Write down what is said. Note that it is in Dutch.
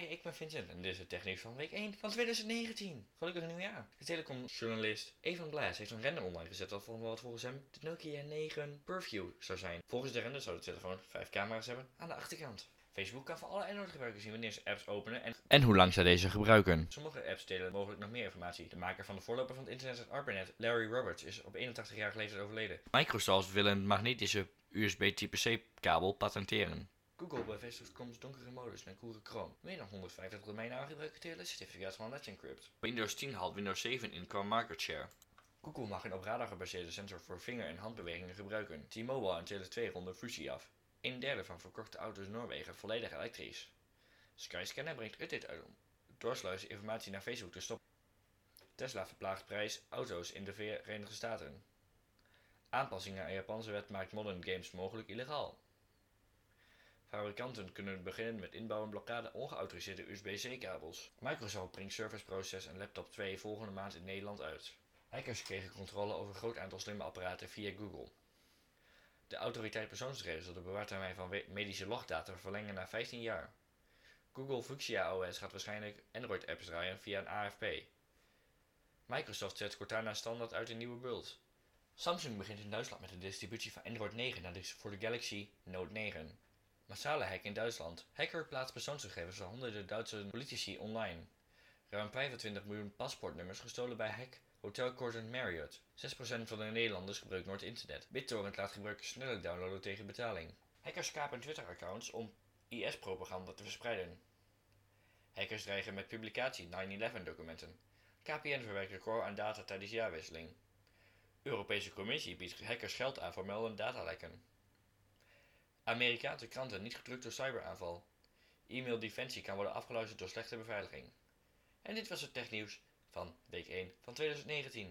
Hey, ik ben Vincent en dit is het technisch van week 1 van 2019. Gelukkig nieuwjaar. De telecomjournalist Evan Blass heeft een render online gezet wat wat volgens hem de Nokia 9 Purview zou zijn. Volgens de render zou de telefoon 5 camera's hebben aan de achterkant. Facebook kan voor alle Android-gebruikers zien wanneer ze apps openen en, en hoe lang ze deze gebruiken. Sommige apps delen mogelijk nog meer informatie. De maker van de voorloper van het internet ARPANET, Larry Roberts, is op 81-jarige leeftijd overleden. Microsoft wil een magnetische USB Type C kabel patenteren. Google bevestigt komst donkere modus naar Google Chrome. Meer dan 150 domeinnamen gebruiken TLS certificaat van Let's Encrypt. Windows 10 haalt Windows 7 in qua market share. Google mag een op radar gebaseerde sensor voor vinger- en handbewegingen gebruiken. T-Mobile en Tele2 ronden fusie af. Een derde van verkochte auto's Noorwegen volledig elektrisch. Skyscanner brengt update uit om doorsluizen informatie naar Facebook te stoppen. Tesla verplaagt prijs auto's in de Verenigde Staten. Aanpassingen aan Japanse wet maakt modern games mogelijk illegaal. Fabrikanten kunnen beginnen met inbouwen blokkade ongeautoriseerde USB-C-kabels. Microsoft brengt Surface Pro 6 en Laptop 2 volgende maand in Nederland uit. Hackers kregen controle over een groot aantal slimme apparaten via Google. De autoriteit persoonsgegevens wil de bewaartermijn van medische logdata verlengen naar 15 jaar. Google Fuchsia OS gaat waarschijnlijk Android-apps draaien via een AFP. Microsoft zet Cortana standaard uit een nieuwe build. Samsung begint in Duitsland met de distributie van Android 9 voor de Galaxy Note 9. Massale hack in Duitsland. Hacker plaatst persoonsgegevens van honderden Duitse politici online. Ruim 25 miljoen paspoortnummers gestolen bij hack Hotel Gordon Marriott. 6% van de Nederlanders gebruikt nooit internet. BitTorrent laat gebruikers sneller downloaden tegen betaling. Hackers kapen Twitter-accounts om IS-propaganda te verspreiden. Hackers dreigen met publicatie 9-11-documenten. KPN verwerkt record aan data tijdens jaarwisseling. Europese Commissie biedt hackers geld aan voor melden datalekken. Amerikaanse kranten niet gedrukt door cyberaanval. E-mail defensie kan worden afgeluisterd door slechte beveiliging. En dit was het technieuws van week 1 van 2019.